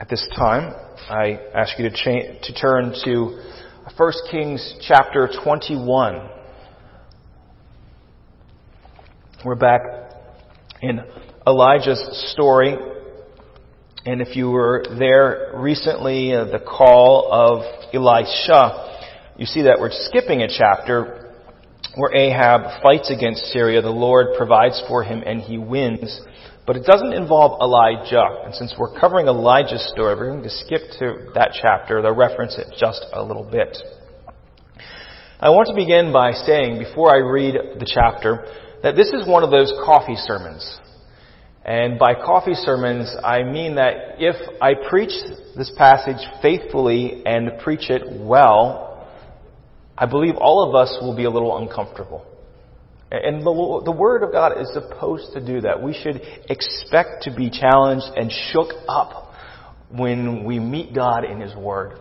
At this time, I ask you to, cha- to turn to 1 Kings chapter 21. We're back in Elijah's story. And if you were there recently, uh, the call of Elisha, you see that we're skipping a chapter where Ahab fights against Syria. The Lord provides for him and he wins. But it doesn't involve Elijah. And since we're covering Elijah's story, we're going to skip to that chapter, to reference it just a little bit. I want to begin by saying, before I read the chapter, that this is one of those coffee sermons. And by coffee sermons, I mean that if I preach this passage faithfully and preach it well, I believe all of us will be a little uncomfortable. And the, the Word of God is supposed to do that. We should expect to be challenged and shook up when we meet God in His Word.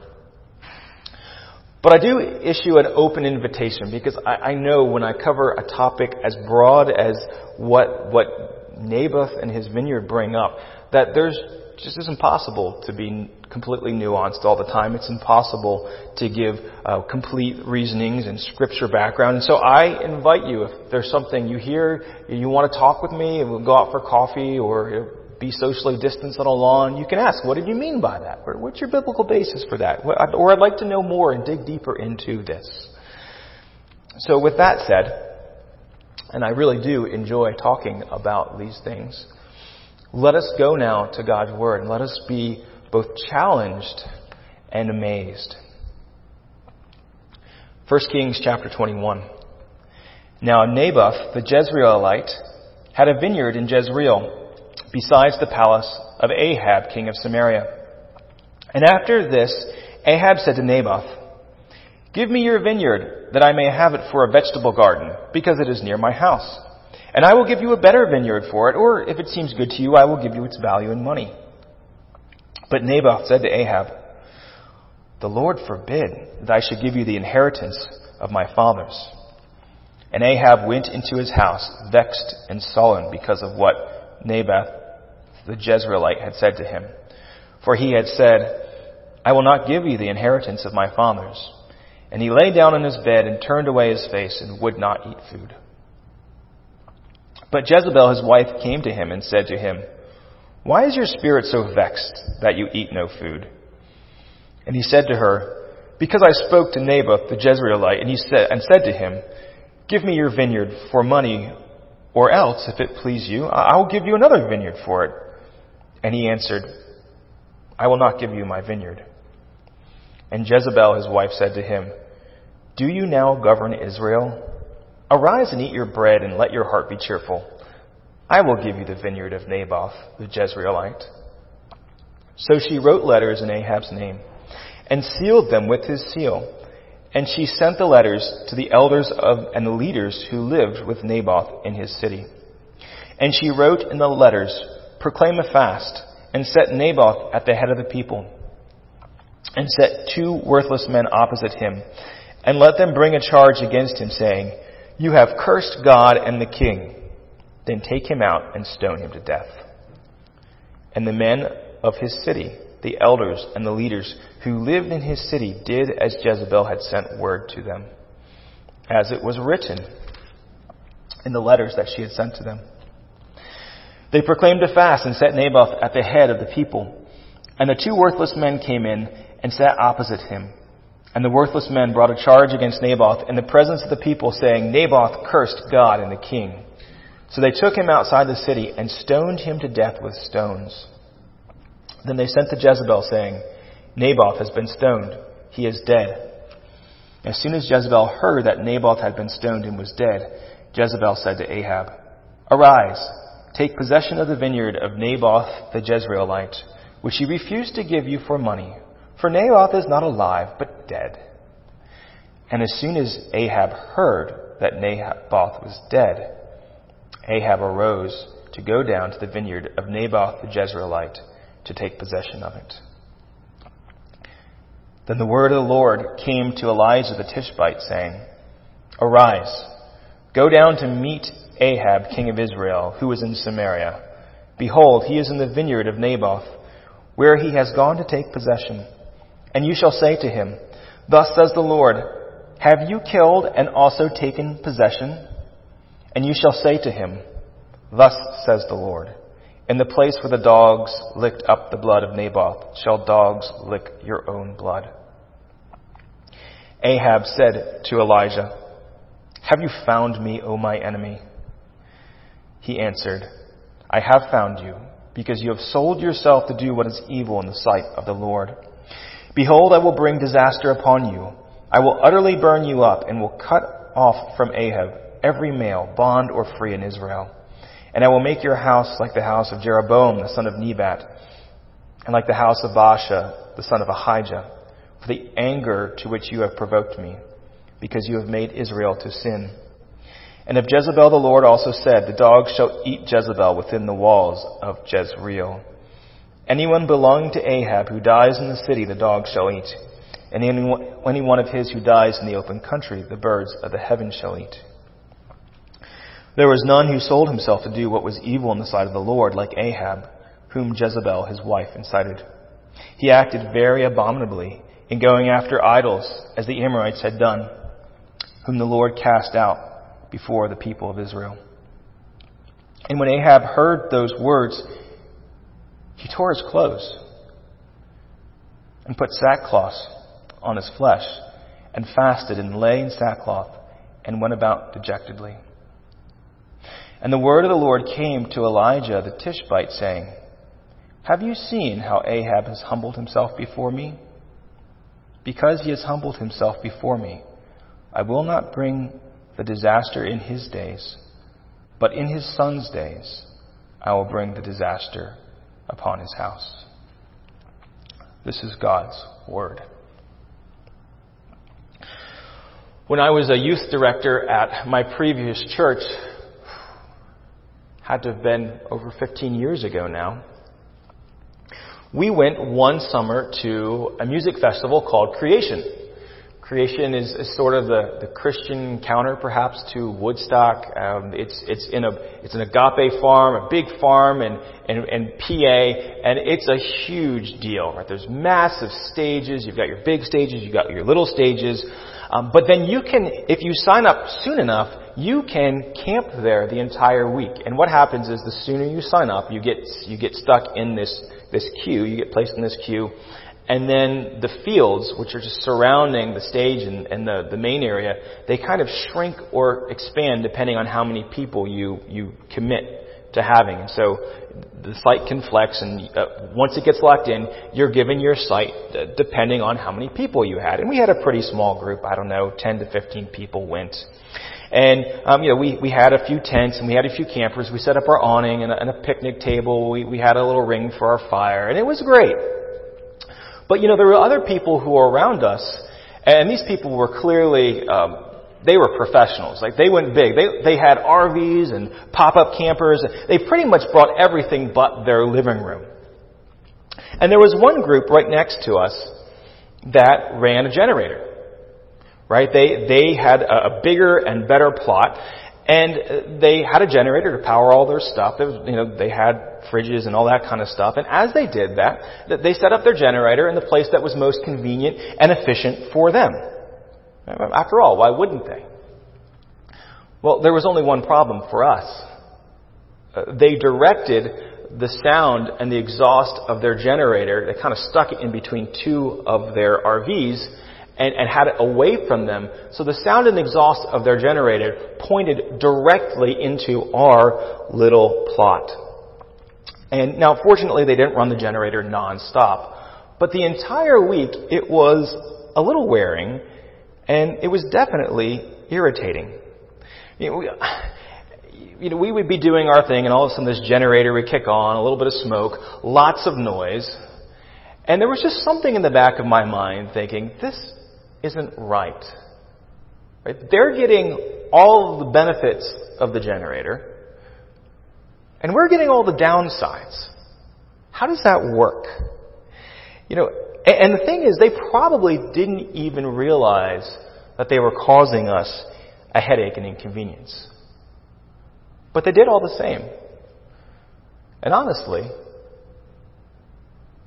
But I do issue an open invitation because I, I know when I cover a topic as broad as what, what Naboth and his vineyard bring up, that there's just is impossible to be completely nuanced all the time. It's impossible to give uh, complete reasonings and scripture background. And so I invite you, if there's something you hear, you want to talk with me, and we'll go out for coffee or be socially distanced on a lawn, you can ask, what did you mean by that? What's your biblical basis for that? Or I'd like to know more and dig deeper into this. So with that said, and I really do enjoy talking about these things, let us go now to God's Word and let us be both challenged and amazed. 1 Kings chapter 21. Now Naboth the Jezreelite had a vineyard in Jezreel, besides the palace of Ahab king of Samaria. And after this, Ahab said to Naboth, Give me your vineyard, that I may have it for a vegetable garden, because it is near my house. And I will give you a better vineyard for it, or if it seems good to you, I will give you its value in money. But Naboth said to Ahab, The Lord forbid that I should give you the inheritance of my fathers. And Ahab went into his house, vexed and sullen because of what Naboth the Jezreelite had said to him. For he had said, I will not give you the inheritance of my fathers. And he lay down on his bed and turned away his face and would not eat food. But Jezebel his wife came to him and said to him, Why is your spirit so vexed that you eat no food? And he said to her, Because I spoke to Naboth the Jezreelite, and he said and said to him, Give me your vineyard for money, or else, if it please you, I will give you another vineyard for it. And he answered, I will not give you my vineyard. And Jezebel his wife said to him, Do you now govern Israel? Arise and eat your bread and let your heart be cheerful. I will give you the vineyard of Naboth the Jezreelite. So she wrote letters in Ahab's name and sealed them with his seal. And she sent the letters to the elders of, and the leaders who lived with Naboth in his city. And she wrote in the letters, Proclaim a fast, and set Naboth at the head of the people, and set two worthless men opposite him, and let them bring a charge against him, saying, you have cursed God and the king. Then take him out and stone him to death. And the men of his city, the elders and the leaders who lived in his city, did as Jezebel had sent word to them, as it was written in the letters that she had sent to them. They proclaimed a fast and set Naboth at the head of the people. And the two worthless men came in and sat opposite him. And the worthless men brought a charge against Naboth in the presence of the people, saying, Naboth cursed God and the king. So they took him outside the city and stoned him to death with stones. Then they sent to Jezebel, saying, Naboth has been stoned. He is dead. As soon as Jezebel heard that Naboth had been stoned and was dead, Jezebel said to Ahab, Arise, take possession of the vineyard of Naboth the Jezreelite, which he refused to give you for money for Naboth is not alive, but dead. And as soon as Ahab heard that Naboth was dead, Ahab arose to go down to the vineyard of Naboth the Jezreelite to take possession of it. Then the word of the Lord came to Elijah the Tishbite, saying, Arise, go down to meet Ahab, king of Israel, who is in Samaria. Behold, he is in the vineyard of Naboth where he has gone to take possession. And you shall say to him, Thus says the Lord, Have you killed and also taken possession? And you shall say to him, Thus says the Lord, In the place where the dogs licked up the blood of Naboth, shall dogs lick your own blood. Ahab said to Elijah, Have you found me, O my enemy? He answered, I have found you because you have sold yourself to do what is evil in the sight of the Lord. Behold, I will bring disaster upon you. I will utterly burn you up and will cut off from Ahab every male, bond or free in Israel. And I will make your house like the house of Jeroboam, the son of Nebat, and like the house of Baasha, the son of Ahijah, for the anger to which you have provoked me, because you have made Israel to sin. And of Jezebel the Lord also said, The dogs shall eat Jezebel within the walls of Jezreel. Anyone belonging to Ahab who dies in the city, the dogs shall eat. And any one of his who dies in the open country, the birds of the heaven shall eat. There was none who sold himself to do what was evil in the sight of the Lord, like Ahab, whom Jezebel his wife incited. He acted very abominably in going after idols, as the Amorites had done, whom the Lord cast out before the people of Israel. And when Ahab heard those words, he tore his clothes and put sackcloth on his flesh and fasted and lay in sackcloth and went about dejectedly. And the word of the Lord came to Elijah the Tishbite, saying, Have you seen how Ahab has humbled himself before me? Because he has humbled himself before me, I will not bring the disaster in his days, but in his son's days I will bring the disaster upon his house. This is God's word. When I was a youth director at my previous church, had to have been over 15 years ago now, we went one summer to a music festival called Creation. Creation is, is sort of the, the Christian counter, perhaps, to Woodstock. Um, it's it's in a it's an agape farm, a big farm in, in, in PA, and it's a huge deal. Right? There's massive stages. You've got your big stages. You've got your little stages. Um, but then you can, if you sign up soon enough, you can camp there the entire week. And what happens is, the sooner you sign up, you get you get stuck in this this queue. You get placed in this queue, and then the fields, which are just surrounding the stage and, and the, the main area, they kind of shrink or expand depending on how many people you, you commit to having. And so the site can flex, and uh, once it gets locked in, you're given your site uh, depending on how many people you had. And we had a pretty small group. I don't know, 10 to 15 people went. And um, you know, we we had a few tents and we had a few campers. We set up our awning and a, and a picnic table. We we had a little ring for our fire, and it was great. But you know, there were other people who were around us, and these people were clearly, um, they were professionals. Like they went big. They they had RVs and pop-up campers. They pretty much brought everything but their living room. And there was one group right next to us that ran a generator. Right? They they had a, a bigger and better plot, and they had a generator to power all their stuff. Was, you know, they had fridges and all that kind of stuff. And as they did that, they set up their generator in the place that was most convenient and efficient for them. After all, why wouldn't they? Well, there was only one problem for us. Uh, they directed the sound and the exhaust of their generator, they kind of stuck it in between two of their RVs, and, and had it away from them. So the sound and exhaust of their generator pointed directly into our little plot. And now, fortunately, they didn't run the generator nonstop. But the entire week, it was a little wearing, and it was definitely irritating. You know, we, you know, we would be doing our thing, and all of a sudden this generator would kick on, a little bit of smoke, lots of noise. And there was just something in the back of my mind thinking, this isn't right. right? They're getting all the benefits of the generator, and we're getting all the downsides. How does that work? You know, and the thing is, they probably didn't even realize that they were causing us a headache and inconvenience. But they did all the same. And honestly,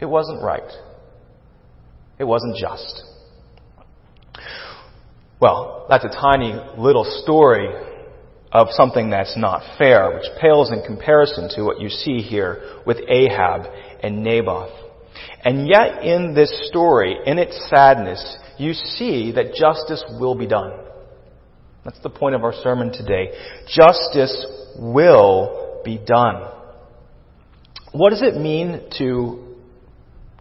It wasn't right. It wasn't just. Well, that's a tiny little story of something that's not fair, which pales in comparison to what you see here with Ahab and Naboth. And yet in this story, in its sadness, you see that justice will be done. That's the point of our sermon today. Justice will be done. What does it mean to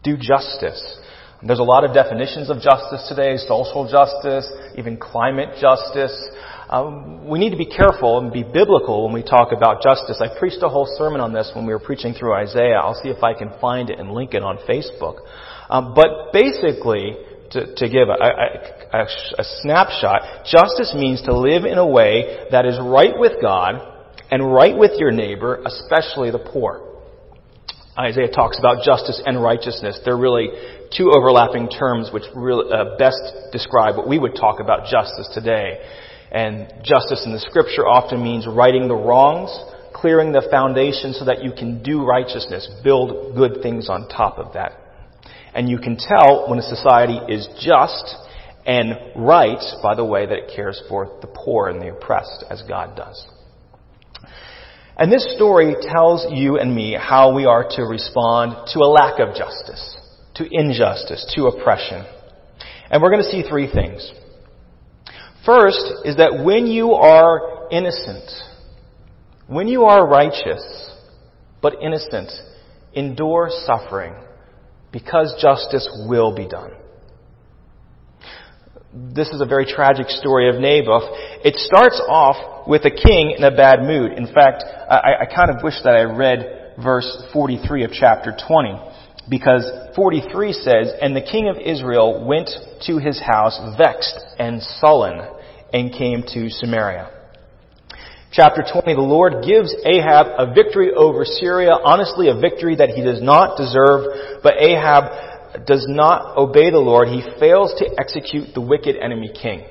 do justice? There's a lot of definitions of justice today, social justice, even climate justice. Um, we need to be careful and be biblical when we talk about justice. I preached a whole sermon on this when we were preaching through Isaiah. I'll see if I can find it and link it on Facebook. Um, but basically, to, to give a, a, a snapshot, justice means to live in a way that is right with God and right with your neighbor, especially the poor. Isaiah talks about justice and righteousness. They're really two overlapping terms which really, uh, best describe what we would talk about justice today. And justice in the scripture often means righting the wrongs, clearing the foundation so that you can do righteousness, build good things on top of that. And you can tell when a society is just and right by the way that it cares for the poor and the oppressed, as God does. And this story tells you and me how we are to respond to a lack of justice, to injustice, to oppression. And we're going to see three things. First is that when you are innocent, when you are righteous, but innocent, endure suffering because justice will be done. This is a very tragic story of Naboth. It starts off with a king in a bad mood. In fact, I, I kind of wish that I read verse 43 of chapter 20 because 43 says, And the king of Israel went to his house vexed and sullen and came to Samaria. Chapter 20, the Lord gives Ahab a victory over Syria, honestly a victory that he does not deserve, but Ahab does not obey the Lord. He fails to execute the wicked enemy king.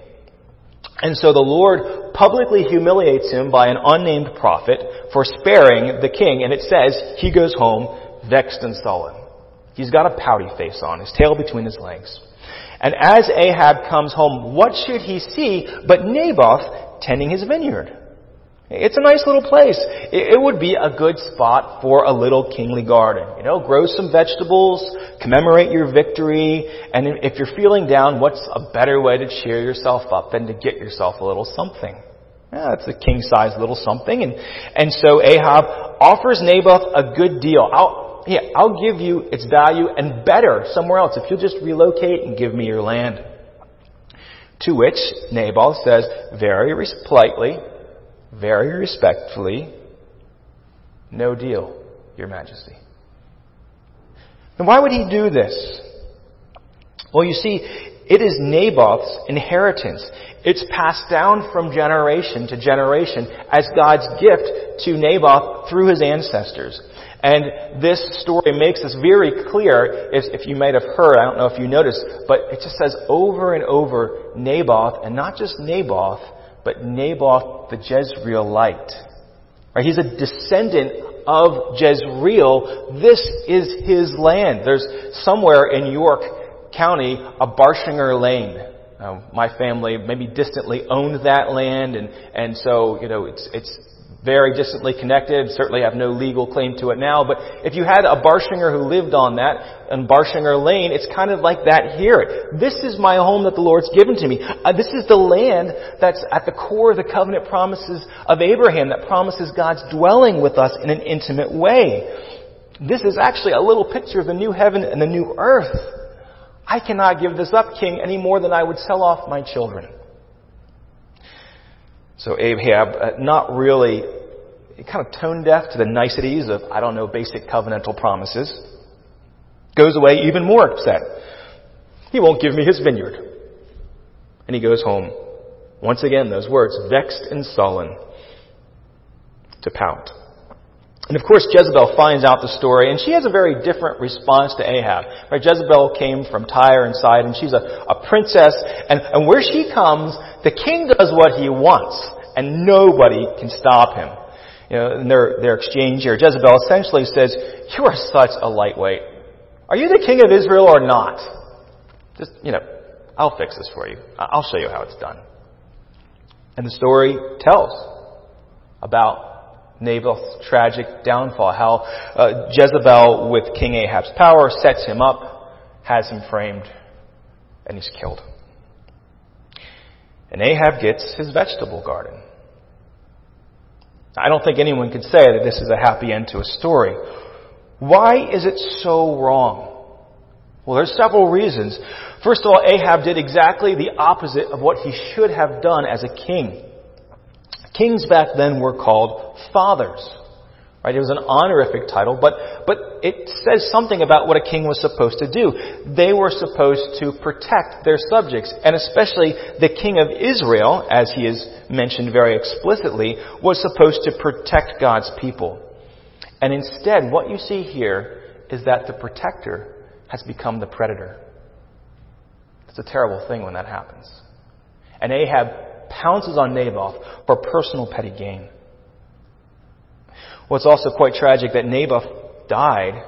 And so the Lord publicly humiliates him by an unnamed prophet for sparing the king, and it says he goes home vexed and sullen. He's got a pouty face on, his tail between his legs. And as Ahab comes home, what should he see but Naboth tending his vineyard? It's a nice little place. It would be a good spot for a little kingly garden. You know, grow some vegetables, commemorate your victory, and if you're feeling down, what's a better way to cheer yourself up than to get yourself a little something? Yeah, it's a king-sized little something. And, and so Ahab offers Naboth a good deal. I'll, yeah, I'll give you its value and better somewhere else if you'll just relocate and give me your land. To which Naboth says very politely, very respectfully, no deal, Your Majesty. And why would he do this? Well, you see, it is Naboth's inheritance. It's passed down from generation to generation as God's gift to Naboth through his ancestors. And this story makes this very clear, if, if, you might have heard, I don't know if you noticed, but it just says over and over Naboth, and not just Naboth, but Naboth the Jezreelite. Right? He's a descendant of Jezreel. This is his land. There's somewhere in York County a Barshinger Lane. Uh, my family maybe distantly owned that land, and and so you know it's it's very distantly connected, certainly have no legal claim to it now, but if you had a Barshinger who lived on that, in Barshinger Lane, it's kind of like that here. This is my home that the Lord's given to me. Uh, this is the land that's at the core of the covenant promises of Abraham that promises God's dwelling with us in an intimate way. This is actually a little picture of the new heaven and the new earth. I cannot give this up, King, any more than I would sell off my children. So Ahab, uh, not really kind of tone deaf to the niceties of, I don't know, basic covenantal promises, goes away even more upset. He won't give me his vineyard. And he goes home. Once again, those words, vexed and sullen, to pout. And of course, Jezebel finds out the story, and she has a very different response to Ahab. Right? Jezebel came from Tyre and Sidon. She's a, a princess, and, and where she comes, the king does what he wants, and nobody can stop him. You know, in their, their exchange here, Jezebel essentially says, You are such a lightweight. Are you the king of Israel or not? Just, you know, I'll fix this for you. I'll show you how it's done. And the story tells about Naboth's tragic downfall, how uh, Jezebel, with King Ahab's power, sets him up, has him framed, and he's killed. And Ahab gets his vegetable garden. I don't think anyone could say that this is a happy end to a story. Why is it so wrong? Well, there's several reasons. First of all, Ahab did exactly the opposite of what he should have done as a king. Kings back then were called fathers. Right? It was an honorific title, but, but it says something about what a king was supposed to do. They were supposed to protect their subjects, and especially the king of Israel, as he is mentioned very explicitly, was supposed to protect God's people. And instead, what you see here is that the protector has become the predator. It's a terrible thing when that happens. And Ahab pounces on Naboth for personal petty gain. Well, it's also quite tragic that Naboth died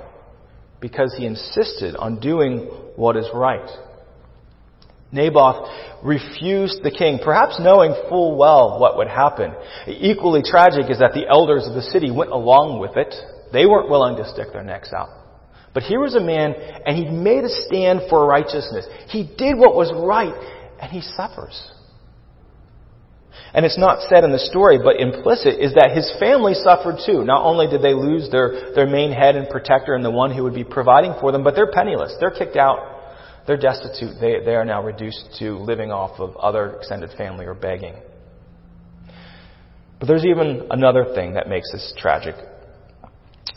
because he insisted on doing what is right. Naboth refused the king, perhaps knowing full well what would happen. Equally tragic is that the elders of the city went along with it. They weren't willing to stick their necks out. But here was a man, and he made a stand for righteousness. He did what was right, and he suffers. And it's not said in the story, but implicit is that his family suffered too. Not only did they lose their, their main head and protector and the one who would be providing for them, but they're penniless. They're kicked out. They're destitute. They, they are now reduced to living off of other extended family or begging. But there's even another thing that makes this tragic.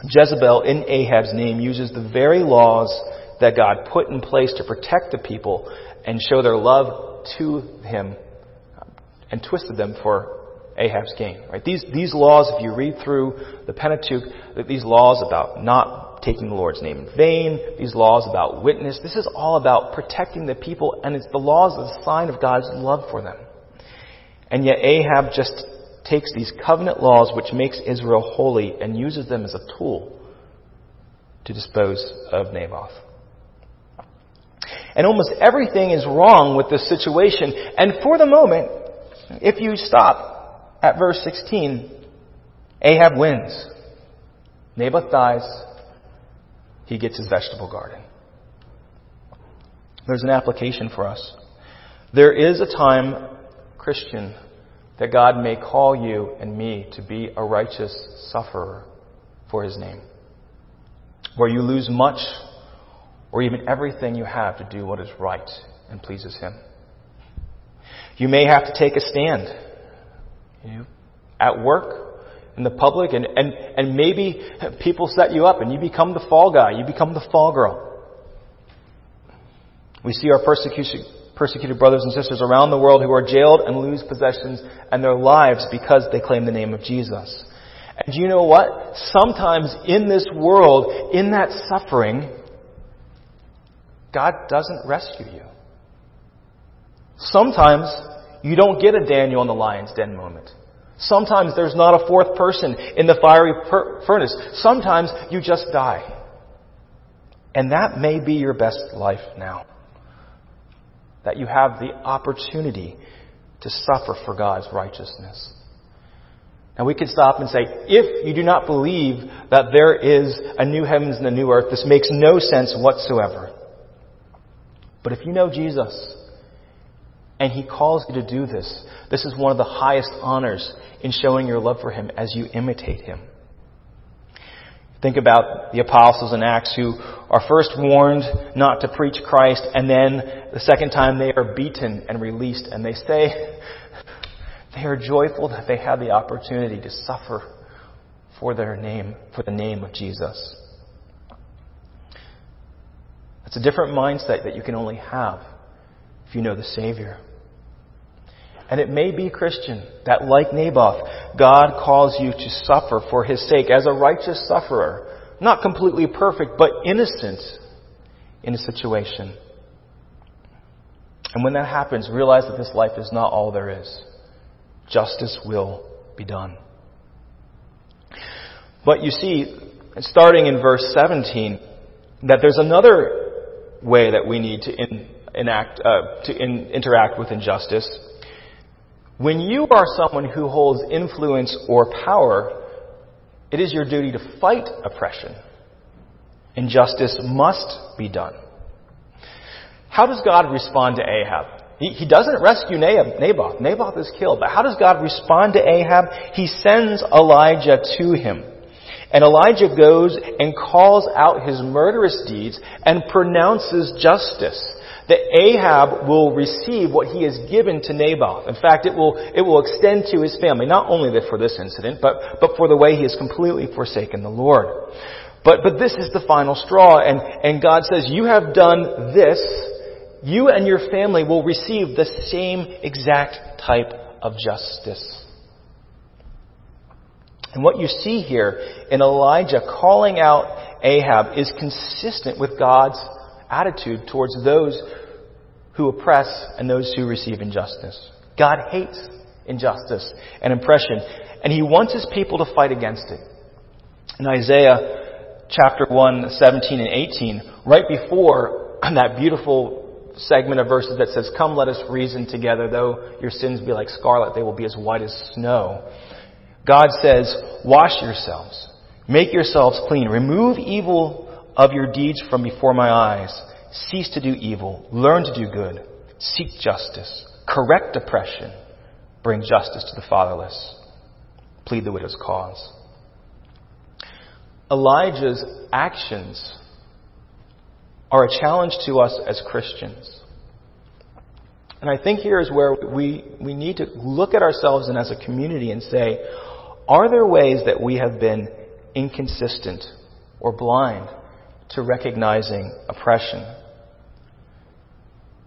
Jezebel, in Ahab's name, uses the very laws that God put in place to protect the people and show their love to him and twisted them for Ahab's gain. Right? These, these laws, if you read through the Pentateuch, these laws about not taking the Lord's name in vain, these laws about witness, this is all about protecting the people, and it's the laws as a sign of God's love for them. And yet Ahab just takes these covenant laws which makes Israel holy and uses them as a tool to dispose of Naboth. And almost everything is wrong with this situation. And for the moment, if you stop at verse 16, Ahab wins. Naboth dies. He gets his vegetable garden. There's an application for us. There is a time, Christian, that God may call you and me to be a righteous sufferer for His name. Where you lose much or even everything you have to do what is right and pleases Him. You may have to take a stand. You know, at work, in the public, and, and, and maybe people set you up and you become the fall guy, you become the fall girl. We see our persecution, persecuted brothers and sisters around the world who are jailed and lose possessions and their lives because they claim the name of Jesus. And you know what? Sometimes in this world, in that suffering, God doesn't rescue you. Sometimes you don't get a Daniel in the lion's den moment. Sometimes there's not a fourth person in the fiery per- furnace. Sometimes you just die. And that may be your best life now. That you have the opportunity to suffer for God's righteousness. And we could stop and say, if you do not believe that there is a new heavens and a new earth, this makes no sense whatsoever. But if you know Jesus, and He calls you to do this. This is one of the highest honors in showing your love for Him as you imitate Him. Think about the apostles in Acts who are first warned not to preach Christ, and then the second time they are beaten and released, and they say they are joyful that they had the opportunity to suffer for their name, for the name of Jesus. It's a different mindset that you can only have you know the Savior. And it may be, Christian, that like Naboth, God calls you to suffer for his sake as a righteous sufferer. Not completely perfect, but innocent in a situation. And when that happens, realize that this life is not all there is. Justice will be done. But you see, starting in verse 17, that there's another way that we need to enact, uh, to in, interact with injustice. When you are someone who holds influence or power, it is your duty to fight oppression. Injustice must be done. How does God respond to Ahab? He, he doesn't rescue Naboth. Naboth is killed. But how does God respond to Ahab? He sends Elijah to him. And Elijah goes and calls out his murderous deeds and pronounces justice. That Ahab will receive what he has given to Naboth. In fact, it will, it will extend to his family, not only for this incident, but, but for the way he has completely forsaken the Lord. But, but this is the final straw, and, and God says, you have done this, you and your family will receive the same exact type of justice. And what you see here in Elijah calling out Ahab is consistent with God's attitude towards those who oppress and those who receive injustice. God hates injustice and oppression, and He wants His people to fight against it. In Isaiah chapter 1, 17 and 18, right before that beautiful segment of verses that says, Come, let us reason together. Though your sins be like scarlet, they will be as white as snow. God says, Wash yourselves. Make yourselves clean. Remove evil of your deeds from before my eyes. Cease to do evil. Learn to do good. Seek justice. Correct oppression. Bring justice to the fatherless. Plead the widow's cause. Elijah's actions are a challenge to us as Christians. And I think here is where we, we need to look at ourselves and as a community and say, are there ways that we have been inconsistent or blind to recognizing oppression?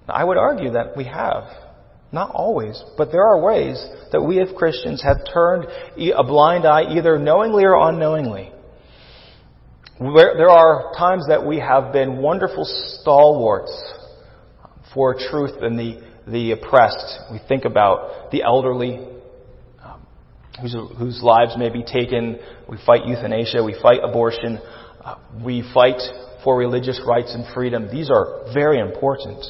I would argue that we have. Not always, but there are ways that we as Christians have turned a blind eye either knowingly or unknowingly. There are times that we have been wonderful stalwarts for truth and the, the oppressed. We think about the elderly um, whose, whose lives may be taken. We fight euthanasia. We fight abortion. Uh, we fight for religious rights and freedom. These are very important.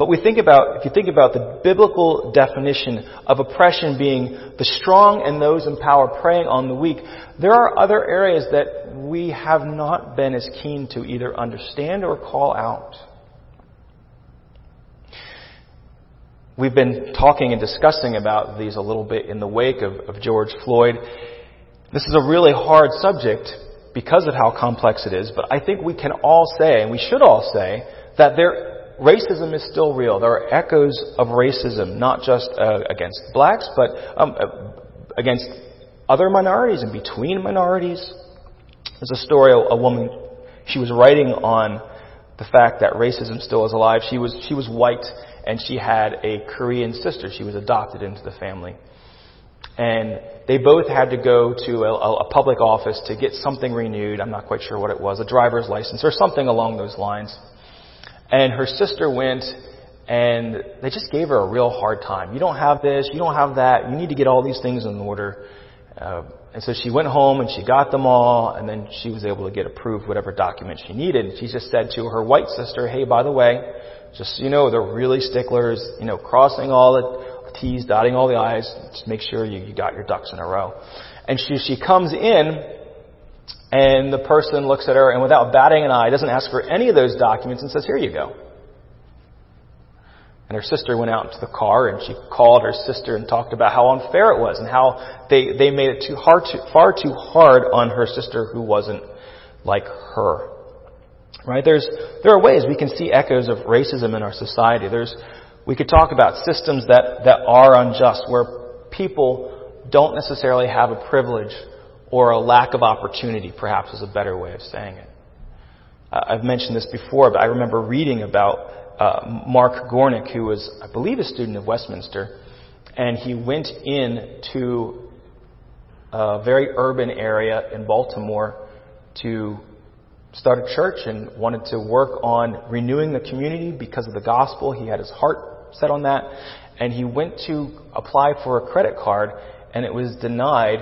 But we think about, if you think about the biblical definition of oppression being the strong and those in power preying on the weak, there are other areas that we have not been as keen to either understand or call out. We've been talking and discussing about these a little bit in the wake of, of George Floyd. This is a really hard subject because of how complex it is, but I think we can all say, and we should all say, that there racism is still real. There are echoes of racism, not just uh, against blacks, but um, uh, against other minorities and between minorities. There's a story, a woman, she was writing on the fact that racism still is alive. She was, she was white and she had a Korean sister. She was adopted into the family. And they both had to go to a, a public office to get something renewed. I'm not quite sure what it was, a driver's license or something along those lines. And her sister went and they just gave her a real hard time. You don't have this, you don't have that, you need to get all these things in order. Uh, and so she went home and she got them all, and then she was able to get approved whatever document she needed. And she just said to her white sister, hey, by the way, just so you know, they're really sticklers, you know, crossing all the T's, dotting all the I's, just make sure you, you got your ducks in a row. And she, she comes in, and the person looks at her and without batting an eye doesn't ask for any of those documents and says, Here you go. And her sister went out to the car and she called her sister and talked about how unfair it was and how they, they made it too hard to, far too hard on her sister who wasn't like her. Right? There's, there are ways we can see echoes of racism in our society. There's, we could talk about systems that, that are unjust where people don't necessarily have a privilege or a lack of opportunity, perhaps is a better way of saying it. Uh, I've mentioned this before, but I remember reading about uh, Mark Gornik, who was, I believe, a student of Westminster, and he went in to a very urban area in Baltimore to start a church and wanted to work on renewing the community because of the gospel. He had his heart set on that. And he went to apply for a credit card, and it was denied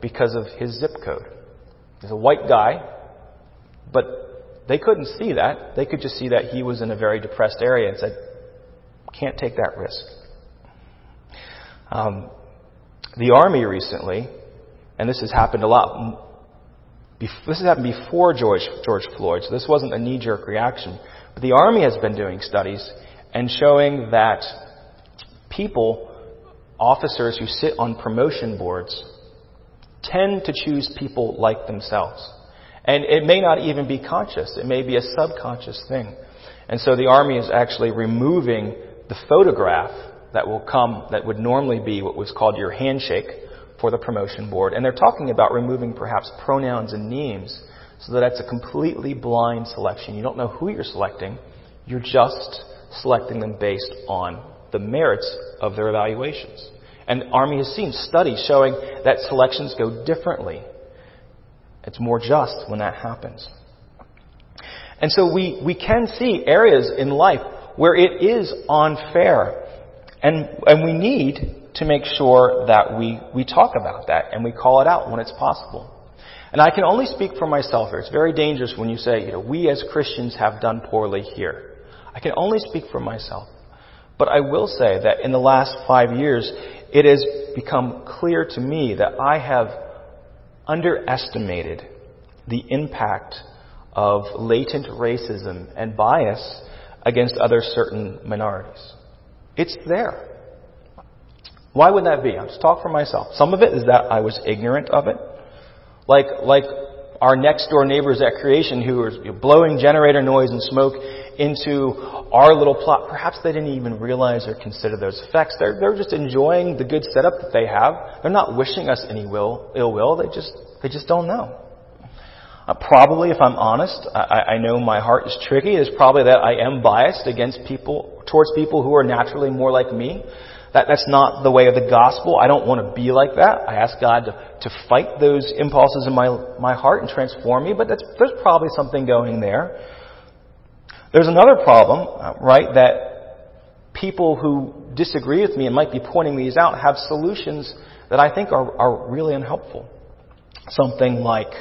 because of his zip code. He's a white guy, but They couldn't see that. They could just see that he was in a very depressed area and said, can't take that risk. Um, the army recently, and this has happened a lot. This has happened before George, George Floyd, so this wasn't a knee jerk reaction. But the Army has been doing studies and showing that people, officers who sit on promotion boards, tend to choose people like themselves. And it may not even be conscious. It may be a subconscious thing. And so the Army is actually removing the photograph that will come, that would normally be what was called your handshake for the promotion board. And they're talking about removing perhaps pronouns and names so that it's a completely blind selection. You don't know who you're selecting. You're just selecting them based on the merits of their evaluations. And Army has seen studies showing that selections go differently. It's more just when that happens. And so we, we can see areas in life where it is unfair. And, and we need to make sure that we, we talk about that and we call it out when it's possible. And I can only speak for myself here. It's very dangerous when you say, you know, we as Christians have done poorly here. I can only speak for myself. But I will say that in the last five years, it has become clear to me that I have underestimated the impact of latent racism and bias against other certain minorities. It's there. Why would that be? I'll just talk for myself. Some of it is that I was ignorant of it. Like, like our next door neighbors at creation who were blowing generator noise and smoke into our little plot. Perhaps they didn't even realize or consider those effects. They're, they're just enjoying the good setup that they have. They're not wishing us any will, ill will. They just, they just don't know. Uh, probably, if I'm honest, I, I know my heart is tricky. It's probably that I am biased against people, towards people who are naturally more like me. That, that's not the way of the gospel. I don't want to be like that. I ask God to, to fight those impulses in my, my heart and transform me, but that's, there's probably something going there. There's another problem, uh, right, that people who disagree with me and might be pointing these out have solutions that I think are, are really unhelpful. Something like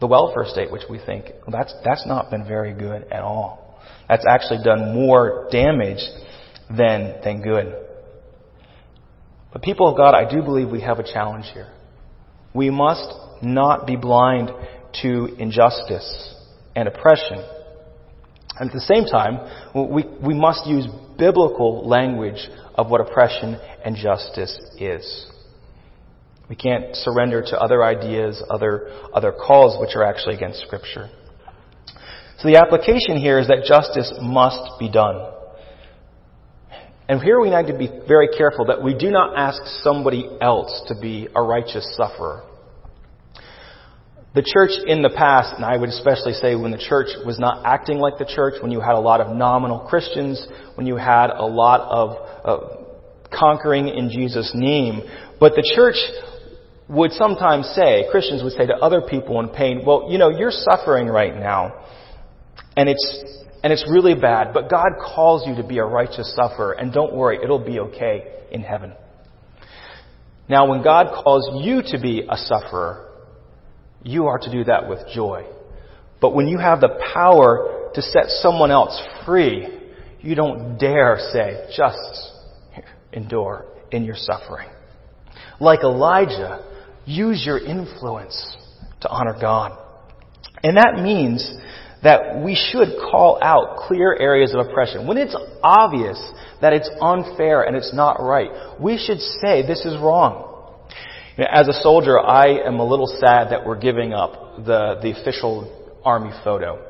the welfare state, which we think, well, that's, that's not been very good at all. That's actually done more damage than, than good. But people of God, I do believe we have a challenge here. We must not be blind to injustice and oppression. And at the same time, we, we must use biblical language of what oppression and justice is. We can't surrender to other ideas, other, other calls which are actually against Scripture. So the application here is that justice must be done. And here we need to be very careful that we do not ask somebody else to be a righteous sufferer. The church in the past, and I would especially say when the church was not acting like the church, when you had a lot of nominal Christians, when you had a lot of uh, conquering in Jesus' name, but the church would sometimes say, Christians would say to other people in pain, well, you know, you're suffering right now, and it's and it's really bad, but God calls you to be a righteous sufferer, and don't worry, it'll be okay in heaven. Now, when God calls you to be a sufferer, you are to do that with joy. But when you have the power to set someone else free, you don't dare say, just endure in your suffering. Like Elijah, use your influence to honor God. And that means that we should call out clear areas of oppression. When it's obvious that it's unfair and it's not right, we should say this is wrong. As a soldier, I am a little sad that we're giving up the, the official army photo.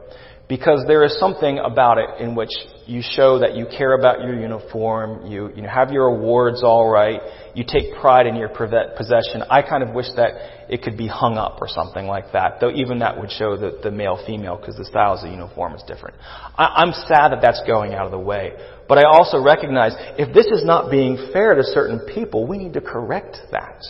Because there is something about it in which you show that you care about your uniform, you, you have your awards all right, you take pride in your possession. I kind of wish that it could be hung up or something like that, though even that would show the, the male-female because the styles of the uniform is different. I, I'm sad that that's going out of the way. But I also recognize if this is not being fair to certain people, we need to correct that.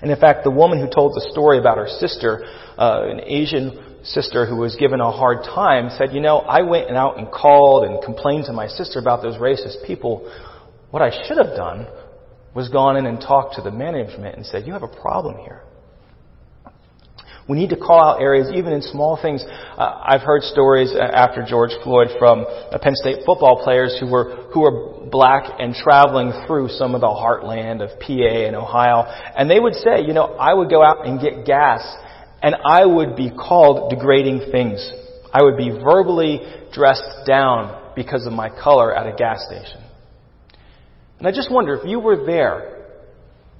And in fact, the woman who told the story about her sister, uh, an Asian sister who was given a hard time, said, You know, I went out and called and complained to my sister about those racist people. What I should have done was gone in and talked to the management and said, You have a problem here. We need to call out areas, even in small things. Uh, I've heard stories after George Floyd from uh, Penn State football players who were who were black and traveling through some of the heartland of PA and Ohio, and they would say, you know, I would go out and get gas, and I would be called degrading things. I would be verbally dressed down because of my color at a gas station. And I just wonder if you were there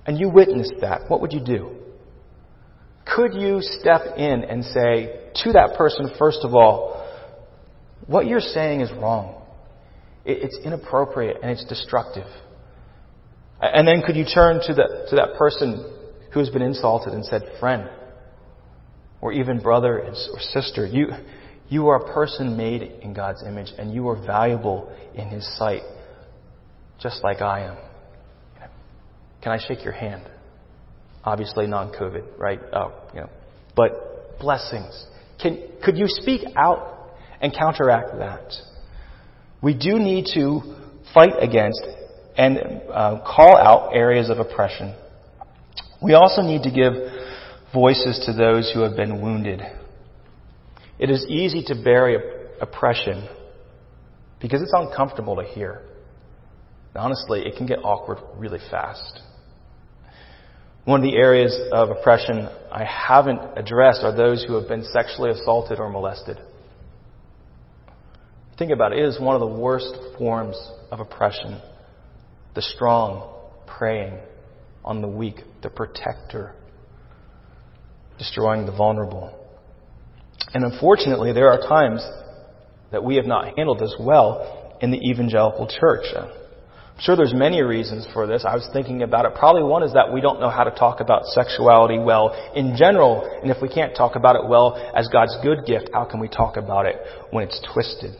and you witnessed that, what would you do? Could you step in and say to that person, first of all, what you're saying is wrong. It's inappropriate and it's destructive. And then could you turn to, the, to that person who has been insulted and said, friend, or even brother or sister, you, you are a person made in God's image and you are valuable in His sight, just like I am. Can I shake your hand? Obviously non-COVID, right? Oh, you know, but blessings. Can, could you speak out and counteract that? We do need to fight against and uh, call out areas of oppression. We also need to give voices to those who have been wounded. It is easy to bury oppression because it's uncomfortable to hear. honestly, it can get awkward really fast. One of the areas of oppression I haven't addressed are those who have been sexually assaulted or molested. Think about it. It is one of the worst forms of oppression. The strong preying on the weak, the protector, destroying the vulnerable. And unfortunately, there are times that we have not handled this well in the evangelical church. I'm sure there's many reasons for this. I was thinking about it. Probably one is that we don't know how to talk about sexuality well in general. And if we can't talk about it well as God's good gift, how can we talk about it when it's twisted?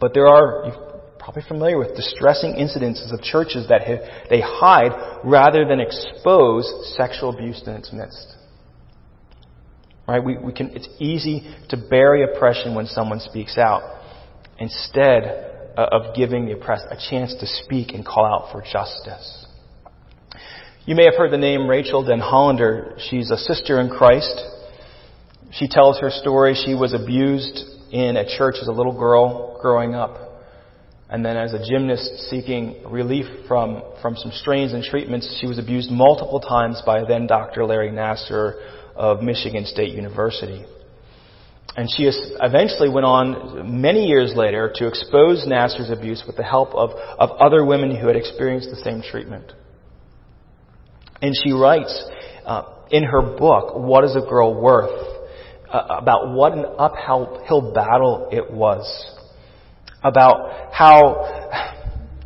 But there are, you're probably familiar with distressing incidences of churches that have, they hide rather than expose sexual abuse in its midst. Right? We, we can, it's easy to bury oppression when someone speaks out. Instead, Uh, of giving the oppressed a chance to speak and call out for justice. You may have heard the name Rachael Denhollander. She's a sister in Christ. She tells her story. She was abused in a church as a little girl growing up. And then as a gymnast seeking relief from, from some strains and treatments, she was abused multiple times by then Dr. Larry Nassar of Michigan State University. And she eventually went on many years later to expose Nassar's abuse with the help of, of other women who had experienced the same treatment. And she writes uh, in her book, What is a Girl Worth? Uh, about what an uphill battle it was. About how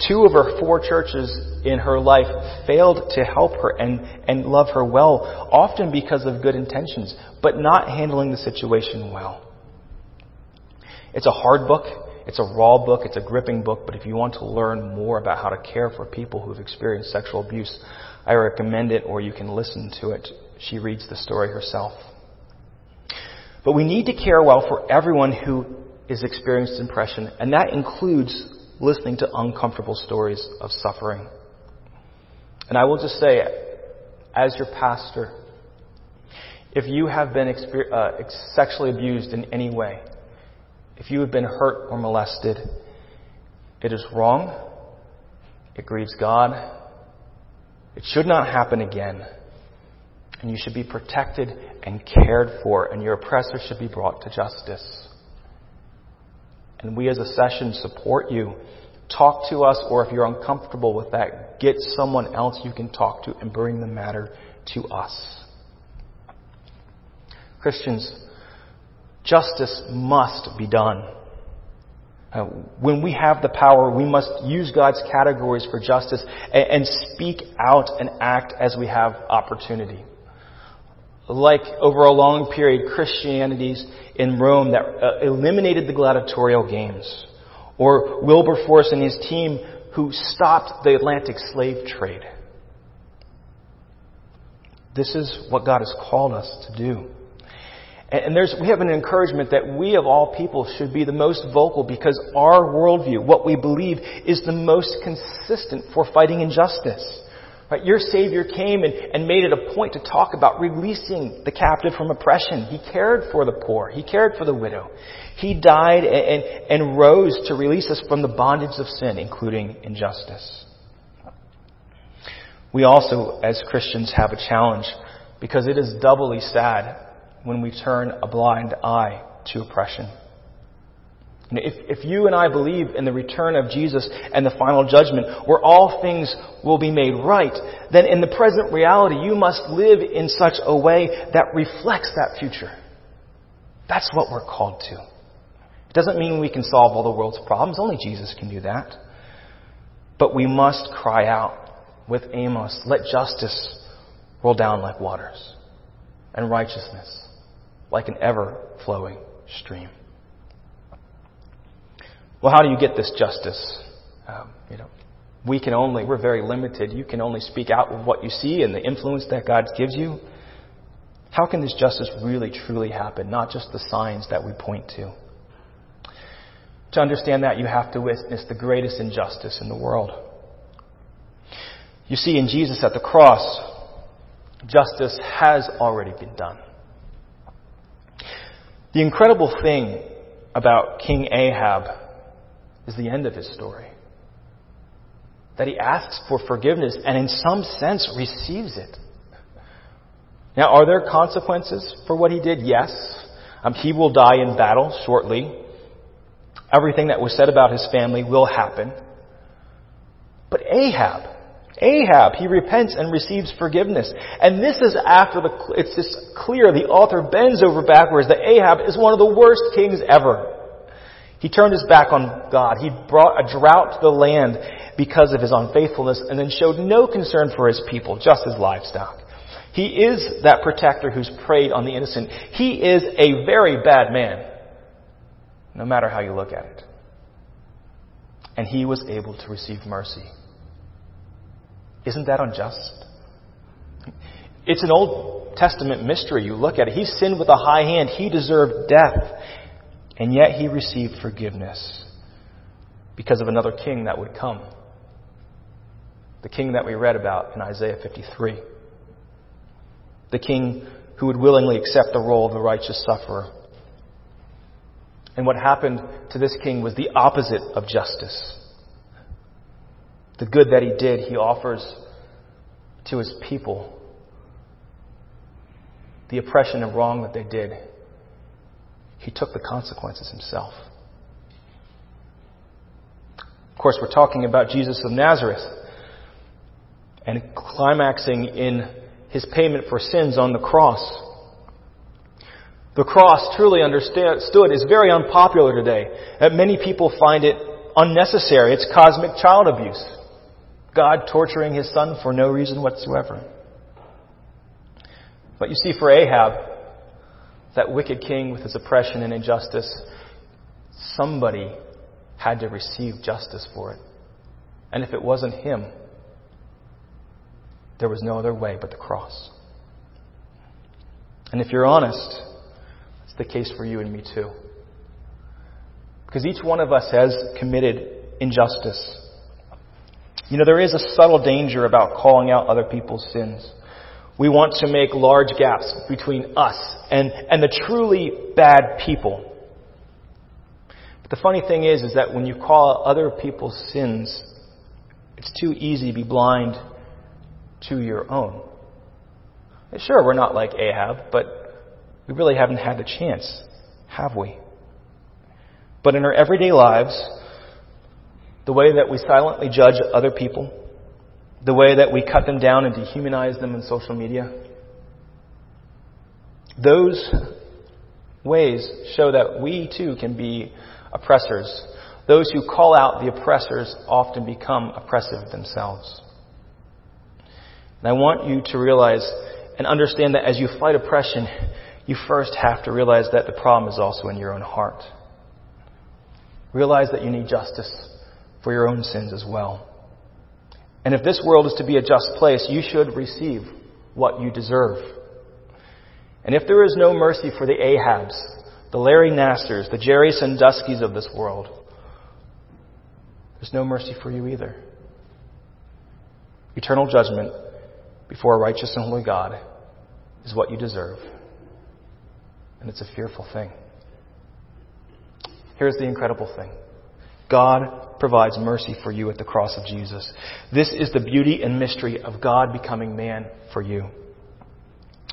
two of her four churches in her life failed to help her and, and love her well, often because of good intentions, but not handling the situation well. It's a hard book. It's a raw book. It's a gripping book. But if you want to learn more about how to care for people who've experienced sexual abuse, I recommend it or you can listen to it. She reads the story herself. But we need to care well for everyone who is experienced depression, and that includes listening to uncomfortable stories of suffering. And I will just say, as your pastor, if you have been uh, sexually abused in any way, if you have been hurt or molested, it is wrong. It grieves God. It should not happen again. And you should be protected and cared for, and your oppressor should be brought to justice. And we as a session support you. Talk to us, or if you're uncomfortable with that, get someone else you can talk to and bring the matter to us. Christians, justice must be done. Uh, when we have the power, we must use God's categories for justice and, and speak out and act as we have opportunity. Like over a long period, Christianities in Rome that uh, eliminated the gladiatorial games, or Wilberforce and his team who stopped the Atlantic slave trade. This is what God has called us to do. And there's, we have an encouragement that we of all people should be the most vocal because our worldview, what we believe, is the most consistent for fighting injustice. Right? Your Savior came and, and made it a point to talk about releasing the captive from oppression. He cared for the poor. He cared for the widow. He died and, and, and rose to release us from the bondage of sin, including injustice. We also, as Christians, have a challenge because it is doubly sad when we turn a blind eye to oppression. If, if you and I believe in the return of Jesus and the final judgment, where all things will be made right, then in the present reality, you must live in such a way that reflects that future. That's what we're called to. It doesn't mean we can solve all the world's problems. Only Jesus can do that. But we must cry out with Amos, let justice roll down like waters and righteousness like an ever flowing stream. Well, how do you get this justice? Um, you know, we can only, we're very limited. You can only speak out with what you see and the influence that God gives you. How can this justice really, truly happen? Not just the signs that we point to. To understand that, you have to witness the greatest injustice in the world. You see, in Jesus at the cross, justice has already been done. The incredible thing about King Ahab is the end of his story. That he asks for forgiveness and in some sense receives it. Now, are there consequences for what he did? Yes. Um, he will die in battle shortly. Everything that was said about his family will happen. But Ahab, Ahab, he repents and receives forgiveness. And this is after the, it's just clear, the author bends over backwards that Ahab is one of the worst kings ever. He turned his back on God. He brought a drought to the land because of his unfaithfulness and then showed no concern for his people, just his livestock. He is that protector who's preyed on the innocent. He is a very bad man, no matter how you look at it. And he was able to receive mercy. Isn't that unjust? It's an Old Testament mystery. You look at it. He sinned with a high hand. He deserved death. And yet he received forgiveness because of another king that would come. The king that we read about in Isaiah 53. The king who would willingly accept the role of the righteous sufferer. And what happened to this king was the opposite of justice. The good that he did, he offers to his people. The oppression and wrong that they did, he took the consequences himself. Of course, we're talking about Jesus of Nazareth and climaxing in his payment for sins on the cross. The cross, truly understood, is very unpopular today. Uh, many people find it unnecessary. It's cosmic child abuse. God torturing his son for no reason whatsoever. But you see, for Ahab, that wicked king with his oppression and injustice, somebody had to receive justice for it. And if it wasn't him, there was no other way but the cross. And if you're honest, it's the case for you and me too. Because each one of us has committed injustice. You know, there is a subtle danger about calling out other people's sins. We want to make large gaps between us and, and the truly bad people. But the funny thing is, is that when you call other people's sins, it's too easy to be blind to your own. Sure, we're not like Ahab, but we really haven't had the chance, have we? But in our everyday lives, the way that we silently judge other people, the way that we cut them down and dehumanize them in social media. Those ways show that we too can be oppressors. Those who call out the oppressors often become oppressive themselves. And I want you to realize and understand that as you fight oppression, you first have to realize that the problem is also in your own heart. Realize that you need justice for your own sins as well. And if this world is to be a just place, you should receive what you deserve. And if there is no mercy for the Ahabs, the Larry Nassars, the Jerry Sandusky's of this world, there's no mercy for you either. eternal judgment before a righteous and holy God is what you deserve. And it's a fearful thing. Here's the incredible thing God provides mercy for you at the cross of Jesus. This is the beauty and mystery of God becoming man for you.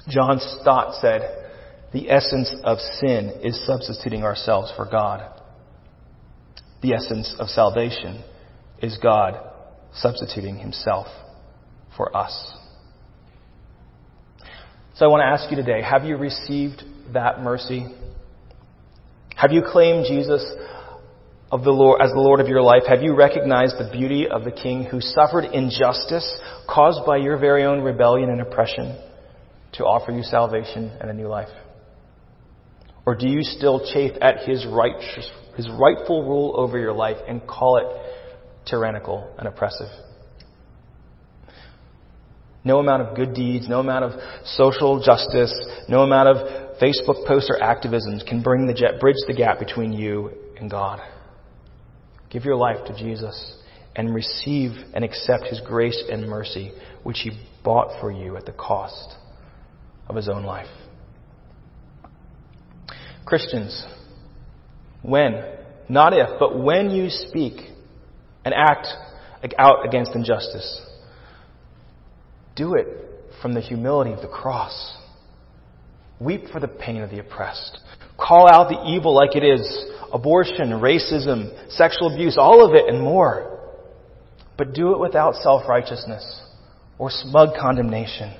John Stott said, The essence of sin is substituting ourselves for God. The essence of salvation is God substituting himself for us. So I want to ask you today, have you received that mercy? Have you claimed Jesus of the Lord as the Lord of your life? Have you recognized the beauty of the King who suffered injustice caused by your very own rebellion and oppression to offer you salvation and a new life? Or do you still chafe at his righteous, his rightful rule over your life and call it tyrannical and oppressive? No amount of good deeds, no amount of social justice, no amount of Facebook posts or activisms can bring the jet, bridge the gap between you and God. Give your life to Jesus and receive and accept His grace and mercy, which He bought for you at the cost of His own life. Christians, when, not if, but when you speak and act out against injustice, do it from the humility of the cross. Weep for the pain of the oppressed. Call out the evil like it is abortion, racism, sexual abuse, all of it and more. But do it without self righteousness or smug condemnation.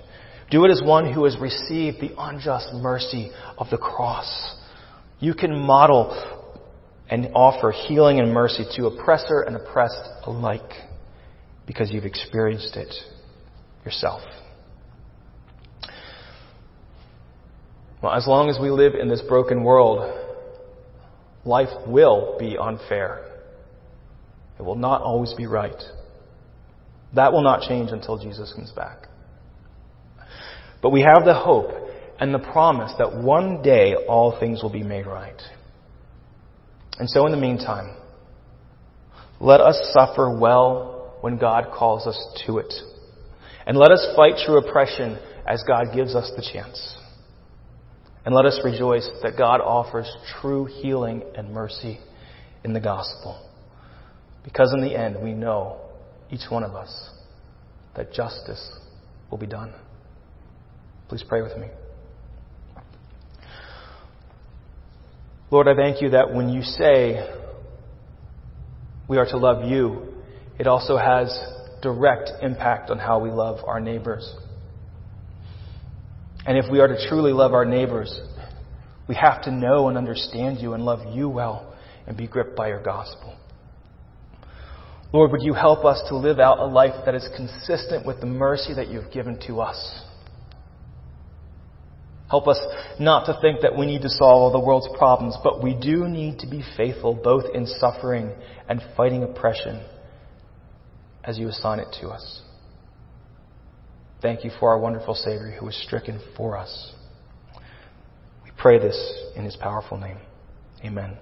Do it as one who has received the unjust mercy of the cross. You can model and offer healing and mercy to oppressor and oppressed alike because you've experienced it yourself. Well, as long as we live in this broken world, life will be unfair. It will not always be right. That will not change until Jesus comes back. But we have the hope and the promise that one day all things will be made right. And so, in the meantime, let us suffer well when God calls us to it. And let us fight true oppression as God gives us the chance. And let us rejoice that God offers true healing and mercy in the gospel. Because in the end, we know, each one of us, that justice will be done. Please pray with me. Lord, I thank you that when you say we are to love you, it also has direct impact on how we love our neighbors. And if we are to truly love our neighbors, we have to know and understand you and love you well and be gripped by your gospel. Lord, would you help us to live out a life that is consistent with the mercy that you've given to us? Help us not to think that we need to solve all the world's problems, but we do need to be faithful both in suffering and fighting oppression as you assign it to us. Thank you for our wonderful Savior who was stricken for us. We pray this in his powerful name. Amen.